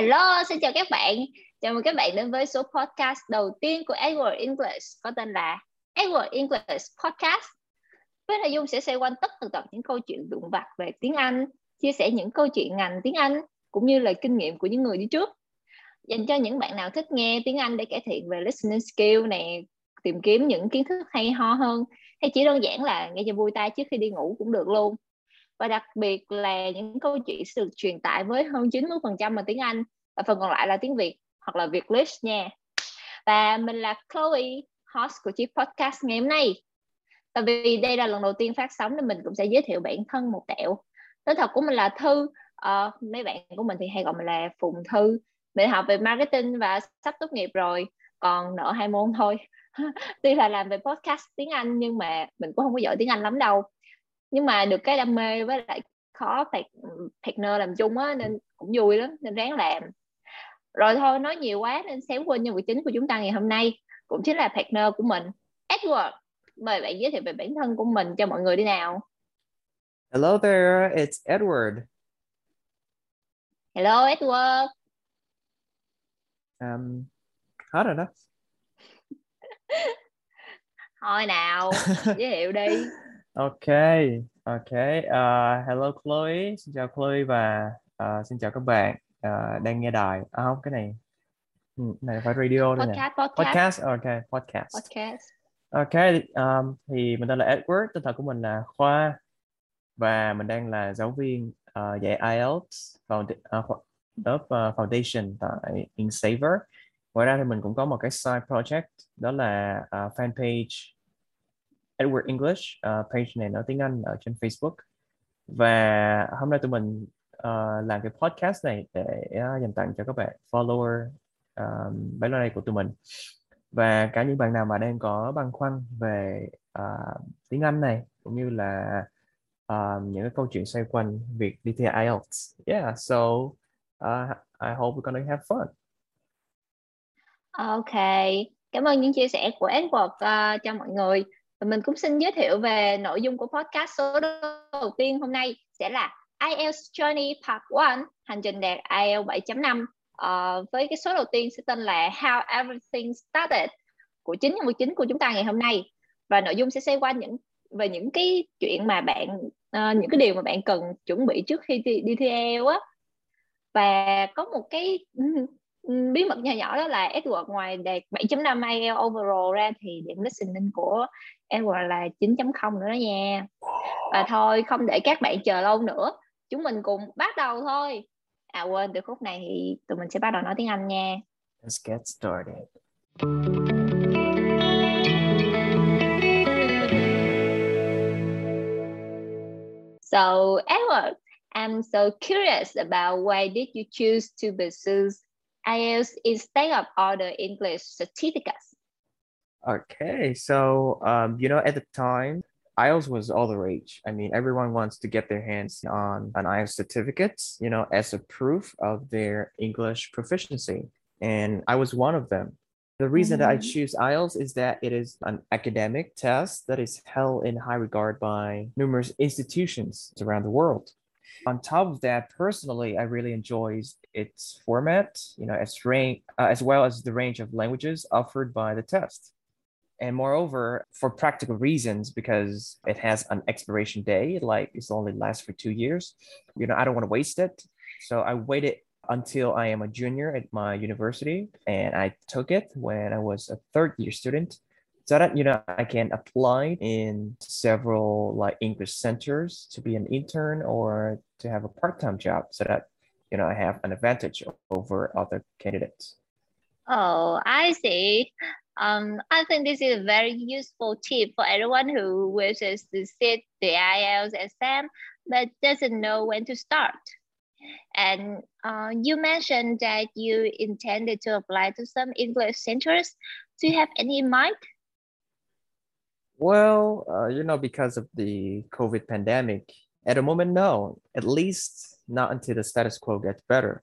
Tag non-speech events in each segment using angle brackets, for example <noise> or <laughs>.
Hello, xin chào các bạn. Chào mừng các bạn đến với số podcast đầu tiên của Edward English có tên là Edward English Podcast. Với nội dung sẽ xoay quanh tất tần tật những câu chuyện đụng vặt về tiếng Anh, chia sẻ những câu chuyện ngành tiếng Anh cũng như là kinh nghiệm của những người đi trước. Dành cho những bạn nào thích nghe tiếng Anh để cải thiện về listening skill này, tìm kiếm những kiến thức hay ho hơn hay chỉ đơn giản là nghe cho vui tai trước khi đi ngủ cũng được luôn và đặc biệt là những câu chuyện sẽ được truyền tải với hơn 90% bằng tiếng Anh và phần còn lại là tiếng Việt hoặc là Việt English nha. Và mình là Chloe host của chiếc podcast ngày hôm nay. Tại vì đây là lần đầu tiên phát sóng nên mình cũng sẽ giới thiệu bản thân một tẹo. Tên thật của mình là Thư. Uh, mấy bạn của mình thì hay gọi mình là Phùng Thư. Mình học về marketing và sắp tốt nghiệp rồi còn nợ hai môn thôi. <laughs> Tuy là làm về podcast tiếng Anh nhưng mà mình cũng không có giỏi tiếng Anh lắm đâu nhưng mà được cái đam mê với lại khó partner làm chung á nên cũng vui lắm nên ráng làm rồi thôi nói nhiều quá nên xém quên nhân vật chính của chúng ta ngày hôm nay cũng chính là partner của mình Edward mời bạn giới thiệu về bản thân của mình cho mọi người đi nào Hello there, it's Edward. Hello Edward. Um, hết rồi đó. <laughs> Thôi nào, giới thiệu đi. <laughs> Ok, ok. Uh, hello Chloe, xin chào Chloe và uh, xin chào các bạn uh, đang nghe đài. À không, cái này ừ, này phải radio podcast, podcast. Podcast, ok, podcast. Podcast. Ok, um, thì mình tên là Edward, tên thật của mình là Khoa và mình đang là giáo viên uh, dạy IELTS vào uh, lớp uh, foundation tại InSaver. Ngoài ra thì mình cũng có một cái side project đó là uh, fanpage Edward English uh, page này nói tiếng Anh ở trên Facebook và hôm nay tụi mình uh, làm cái podcast này để uh, dành tặng cho các bạn follower um, bấy này của tụi mình và cả những bạn nào mà đang có băn khoăn về uh, tiếng Anh này cũng như là uh, những cái câu chuyện xoay quanh việc đi thi IELTS. Yeah, so uh, I hope we're gonna have fun. Ok, cảm ơn những chia sẻ của Edward uh, cho mọi người. Và mình cũng xin giới thiệu về nội dung của podcast số đầu tiên hôm nay sẽ là IELTS Journey Part 1, hành trình đạt IELTS 7.5. Uh, với cái số đầu tiên sẽ tên là How Everything Started của chính nhân vật chính của chúng ta ngày hôm nay. Và nội dung sẽ xoay quanh những về những cái chuyện mà bạn uh, những cái điều mà bạn cần chuẩn bị trước khi đi, đi thi IELTS á. Và có một cái bí mật nhỏ nhỏ đó là Edward ngoài đạt 7.5 IELTS overall ra thì điểm listening của Edward là 9.0 nữa đó nha. Và thôi không để các bạn chờ lâu nữa. Chúng mình cùng bắt đầu thôi. À quên từ khúc này thì tụi mình sẽ bắt đầu nói tiếng Anh nha. Let's get started. So Edward I'm so curious about why did you choose to pursue IELTS instead of other English certificates? Okay, so um, you know, at the time, IELTS was all the rage. I mean, everyone wants to get their hands on an IELTS certificate, you know, as a proof of their English proficiency. And I was one of them. The reason mm-hmm. that I mm-hmm. choose IELTS is that it is an academic test that is held in high regard by numerous institutions around the world on top of that, personally, I really enjoy its format, you know, as range uh, as well as the range of languages offered by the test. And moreover, for practical reasons, because it has an expiration day, like it's only lasts for two years, you know, I don't want to waste it. So I waited until I am a junior at my university, and I took it when I was a third year student so that you know I can apply in several like English centers to be an intern or to have a part-time job so that you know I have an advantage over other candidates. Oh, I see. Um, I think this is a very useful tip for everyone who wishes to sit the IELTS exam but doesn't know when to start. And uh, you mentioned that you intended to apply to some English centers. Do you have any in mind? Well, uh, you know, because of the COVID pandemic, at the moment, no, at least not until the status quo gets better.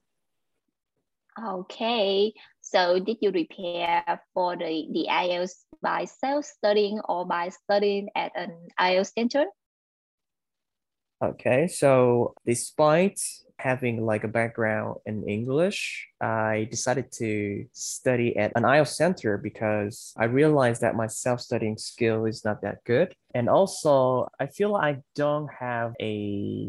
Okay, so did you prepare for the, the IELTS by self-studying or by studying at an IELTS center? Okay, so despite having like a background in English, I decided to study at an IELTS center because I realized that my self-studying skill is not that good. And also I feel I don't have a,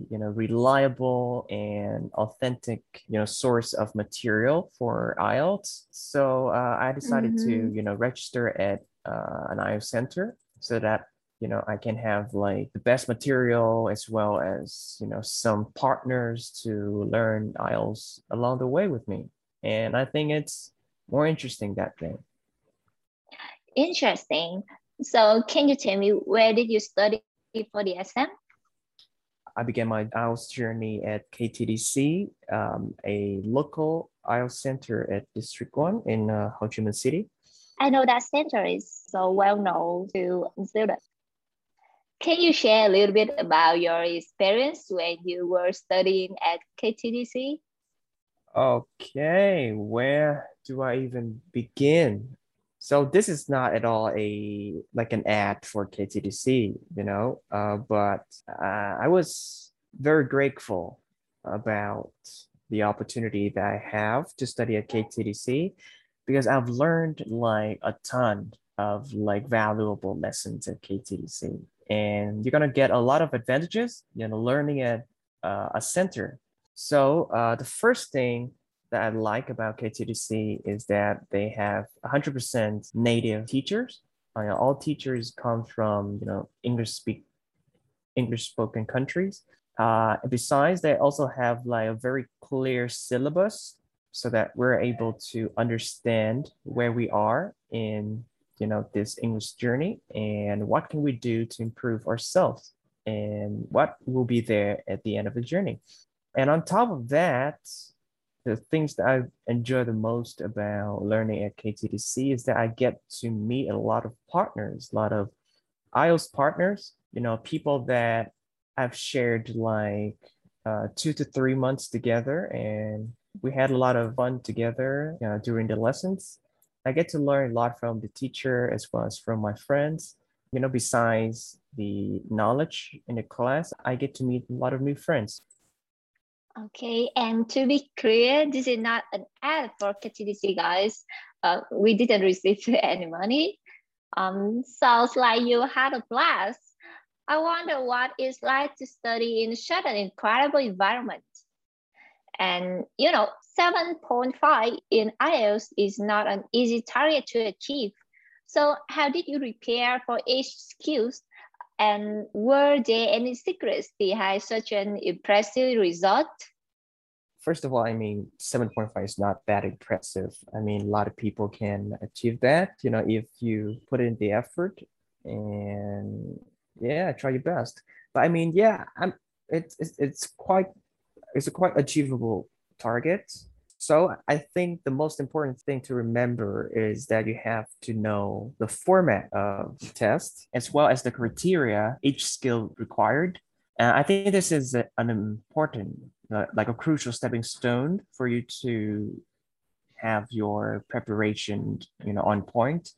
you know, reliable and authentic, you know, source of material for IELTS. So uh, I decided mm-hmm. to, you know, register at uh, an IELTS center so that you know i can have like the best material as well as you know some partners to learn ielts along the way with me. And i think it's more interesting that way. Interesting. So can you tell me where did you study for the exam i began my ielts journey at ktdc um, a local ielts center at district 1 in uh, ho chi minh city. I know that center is so well known to students. Can you share a little bit about your experience when you were studying at KTDC? Okay, where do I even begin? So this is not at all a like an ad for KTDC, you know, uh, but uh, I was very grateful about the opportunity that I have to study at KTDC because I've learned like a ton of like valuable lessons at KTDC and you're gonna get a lot of advantages, you know, learning at uh, a center. So uh, the first thing that I like about KTDC is that they have 100% native teachers. Uh, you know, all teachers come from you know English speak English spoken countries. Uh, besides, they also have like a very clear syllabus so that we're able to understand where we are in you know this english journey and what can we do to improve ourselves and what will be there at the end of the journey. And on top of that the things that i enjoy the most about learning at ktdc is that i get to meet a lot of partners a lot of ielts partners you know people that i've shared like uh, two to three months together and we had a lot of fun together know, during the lessons I get to learn a lot from the teacher as well as from my friends. You know, besides the knowledge in the class, I get to meet a lot of new friends. Okay, and to be clear, this is not an ad for KTDC, guys. Uh, we didn't receive <laughs> any money. Um, sounds like you had a blast. I wonder what it's like to study in such an incredible environment. And you know, 7.5 in IELTS is not an easy target to achieve. So how did you prepare for each skills? And were there any secrets behind such an impressive result? First of all, I mean, 7.5 is not that impressive. I mean, a lot of people can achieve that, you know, if you put in the effort and yeah, try your best. But I mean, yeah, I'm it's it's, it's quite it's a quite achievable target. So I think the most important thing to remember is that you have to know the format of the test as well as the criteria each skill required. And I think this is an important, uh, like a crucial stepping stone for you to have your preparation, you know, on point.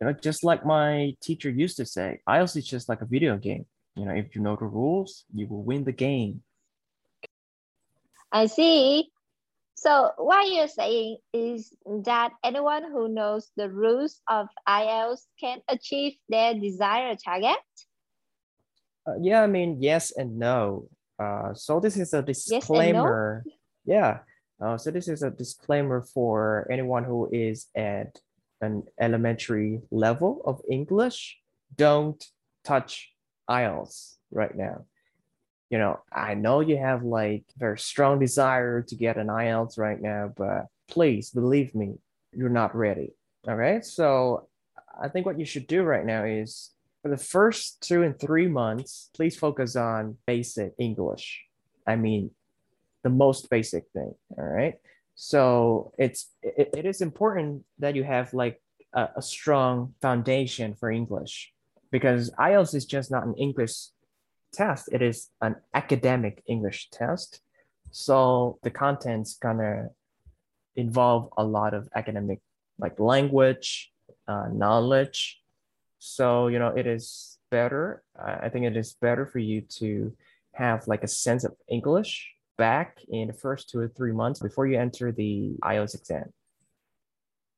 You know, just like my teacher used to say, IELTS is just like a video game. You know, if you know the rules, you will win the game. I see. So what you're saying is that anyone who knows the rules of IELTS can achieve their desired target? Uh, yeah, I mean, yes and no. Uh, so this is a disclaimer. Yes no? Yeah. Uh, so this is a disclaimer for anyone who is at an elementary level of English. Don't touch IELTS right now you know, I know you have like very strong desire to get an IELTS right now, but please believe me, you're not ready. All right. So I think what you should do right now is for the first two and three months, please focus on basic English. I mean, the most basic thing. All right. So it's it, it is important that you have like a, a strong foundation for English because IELTS is just not an English test, it is an academic English test. So the content's gonna involve a lot of academic like language, uh, knowledge. So, you know, it is better. I think it is better for you to have like a sense of English back in the first two or three months before you enter the IELTS exam.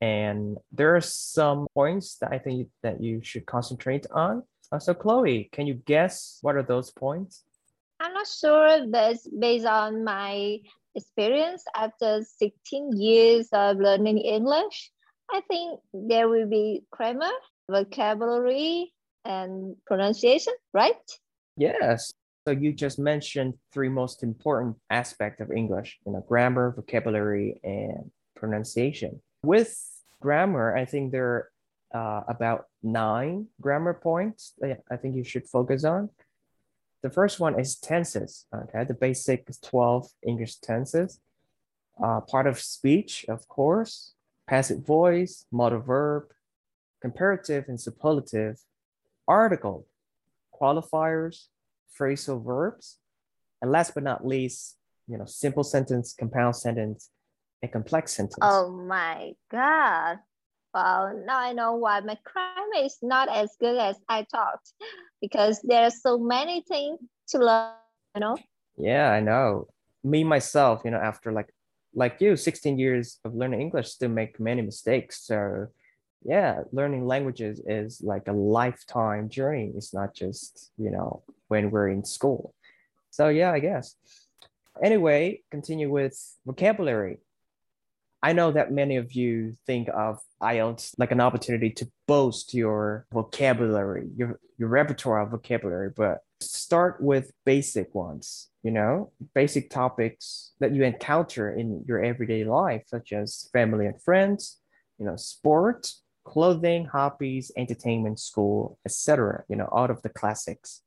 And there are some points that I think that you should concentrate on. Uh, so Chloe, can you guess what are those points? I'm not sure, but based on my experience after 16 years of learning English, I think there will be grammar, vocabulary, and pronunciation, right? Yes. So you just mentioned three most important aspects of English, you know, grammar, vocabulary, and pronunciation. With grammar, I think there are uh, about nine grammar points that I think you should focus on. The first one is tenses, okay? The basic 12 English tenses. Uh, part of speech, of course, passive voice, modal verb, comparative and superlative, article, qualifiers, phrasal verbs, and last but not least, you know, simple sentence, compound sentence, and complex sentence. Oh my God. Well, now I know why my grammar is not as good as I thought because there are so many things to learn, you know? Yeah, I know. Me, myself, you know, after like like you, 16 years of learning English, still make many mistakes. So yeah, learning languages is like a lifetime journey. It's not just, you know, when we're in school. So yeah, I guess. Anyway, continue with vocabulary. I know that many of you think of IELTS like an opportunity to boast your vocabulary, your, your repertoire of vocabulary, but start with basic ones, you know, basic topics that you encounter in your everyday life, such as family and friends, you know, sport, clothing, hobbies, entertainment, school, etc. You know, out of the classics.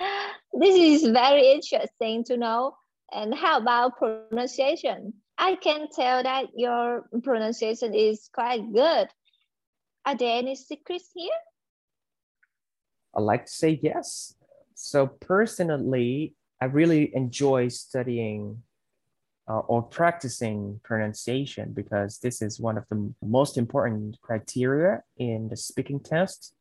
<gasps> This is very interesting to know. And how about pronunciation? I can tell that your pronunciation is quite good. Are there any secrets here? I like to say yes. So personally, I really enjoy studying uh, or practicing pronunciation because this is one of the most important criteria in the speaking test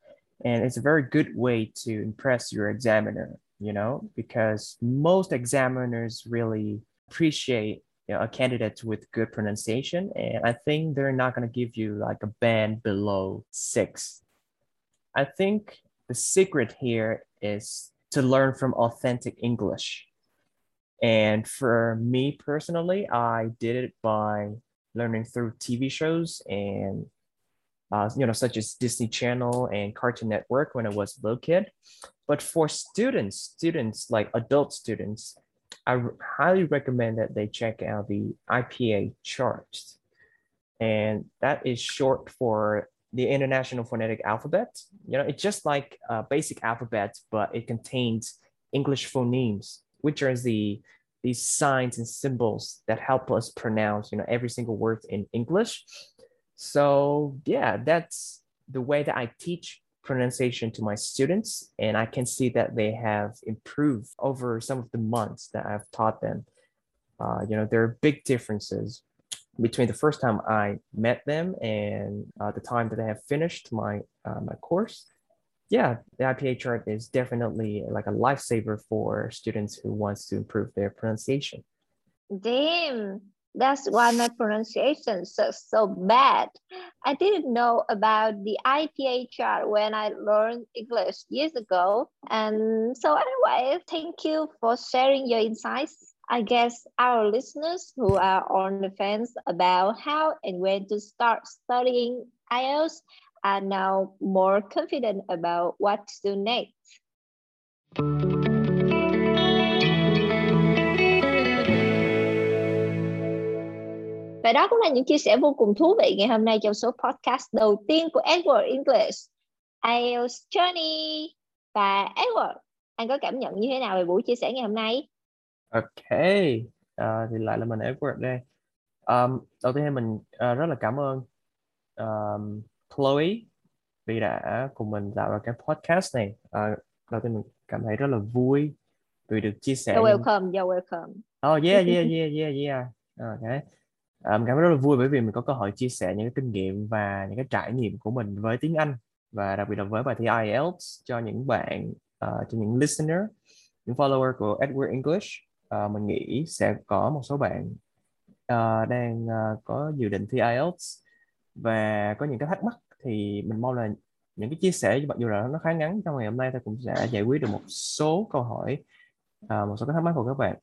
and it's a very good way to impress your examiner you know because most examiners really appreciate you know, a candidate with good pronunciation and i think they're not going to give you like a band below six i think the secret here is to learn from authentic english and for me personally, I did it by learning through TV shows and uh, you know, such as Disney Channel and Cartoon Network when I was a little kid. But for students, students like adult students, I highly recommend that they check out the IPA charts. And that is short for the International Phonetic Alphabet. You know, it's just like a basic alphabet, but it contains English phonemes which are the these signs and symbols that help us pronounce you know every single word in english so yeah that's the way that i teach pronunciation to my students and i can see that they have improved over some of the months that i've taught them. Uh, you know there are big differences between the first time i met them and uh, the time that i have finished my uh, my course. Yeah, the IPA chart is definitely like a lifesaver for students who wants to improve their pronunciation. Damn, that's why my pronunciation is so, so bad. I didn't know about the IPA chart when I learned English years ago. And so anyway, thank you for sharing your insights. I guess our listeners who are on the fence about how and when to start studying IELTS are now more confident about what to do next. Và đó cũng là những chia sẻ vô cùng thú vị ngày hôm nay trong số podcast đầu tiên của Edward English IELTS Journey. Và Edward, anh có cảm nhận như thế nào về buổi chia sẻ ngày hôm nay? Ok, uh, thì lại là mình Edward đây. Um, đầu tiên mình uh, rất là cảm ơn um, Chloe vì đã cùng mình tạo ra cái podcast này. À, đầu tiên mình cảm thấy rất là vui vì được chia sẻ. You're welcome, you're welcome. Oh yeah, yeah, <laughs> yeah, yeah, yeah. Okay. À, mình cảm thấy rất là vui bởi vì mình có cơ hội chia sẻ những cái kinh nghiệm và những cái trải nghiệm của mình với tiếng Anh và đặc biệt là với bài thi IELTS cho những bạn uh, cho những listener những follower của Edward English. Uh, mình nghĩ sẽ có một số bạn uh, đang uh, có dự định thi IELTS và có những cái thắc mắc thì mình mong là những cái chia sẻ mặc dù là nó khá ngắn trong ngày hôm nay ta cũng sẽ giải quyết được một số câu hỏi uh, một số cái thắc mắc của các bạn.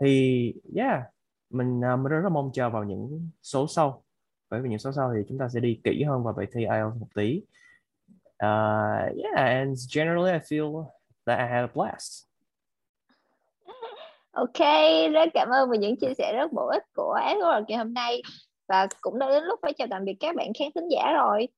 Thì yeah mình uh, mình rất là mong chờ vào những số sau bởi vì những số sau thì chúng ta sẽ đi kỹ hơn vào bài thi IELTS một tí uh, yeah and generally I feel that I had a blast <laughs> Ok, rất cảm ơn về những chia sẻ rất bổ ích của Edward ngày hôm nay và cũng đã đến lúc phải chào tạm biệt các bạn khán thính giả rồi.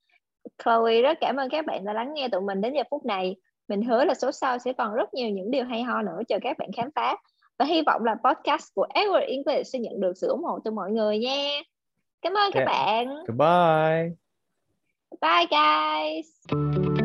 Chloe rất cảm ơn các bạn đã lắng nghe tụi mình đến giờ phút này. Mình hứa là số sau sẽ còn rất nhiều những điều hay ho nữa chờ các bạn khám phá. Và hy vọng là podcast của Edward English sẽ nhận được sự ủng hộ từ mọi người nha. Cảm ơn okay. các bạn. Goodbye. Bye guys.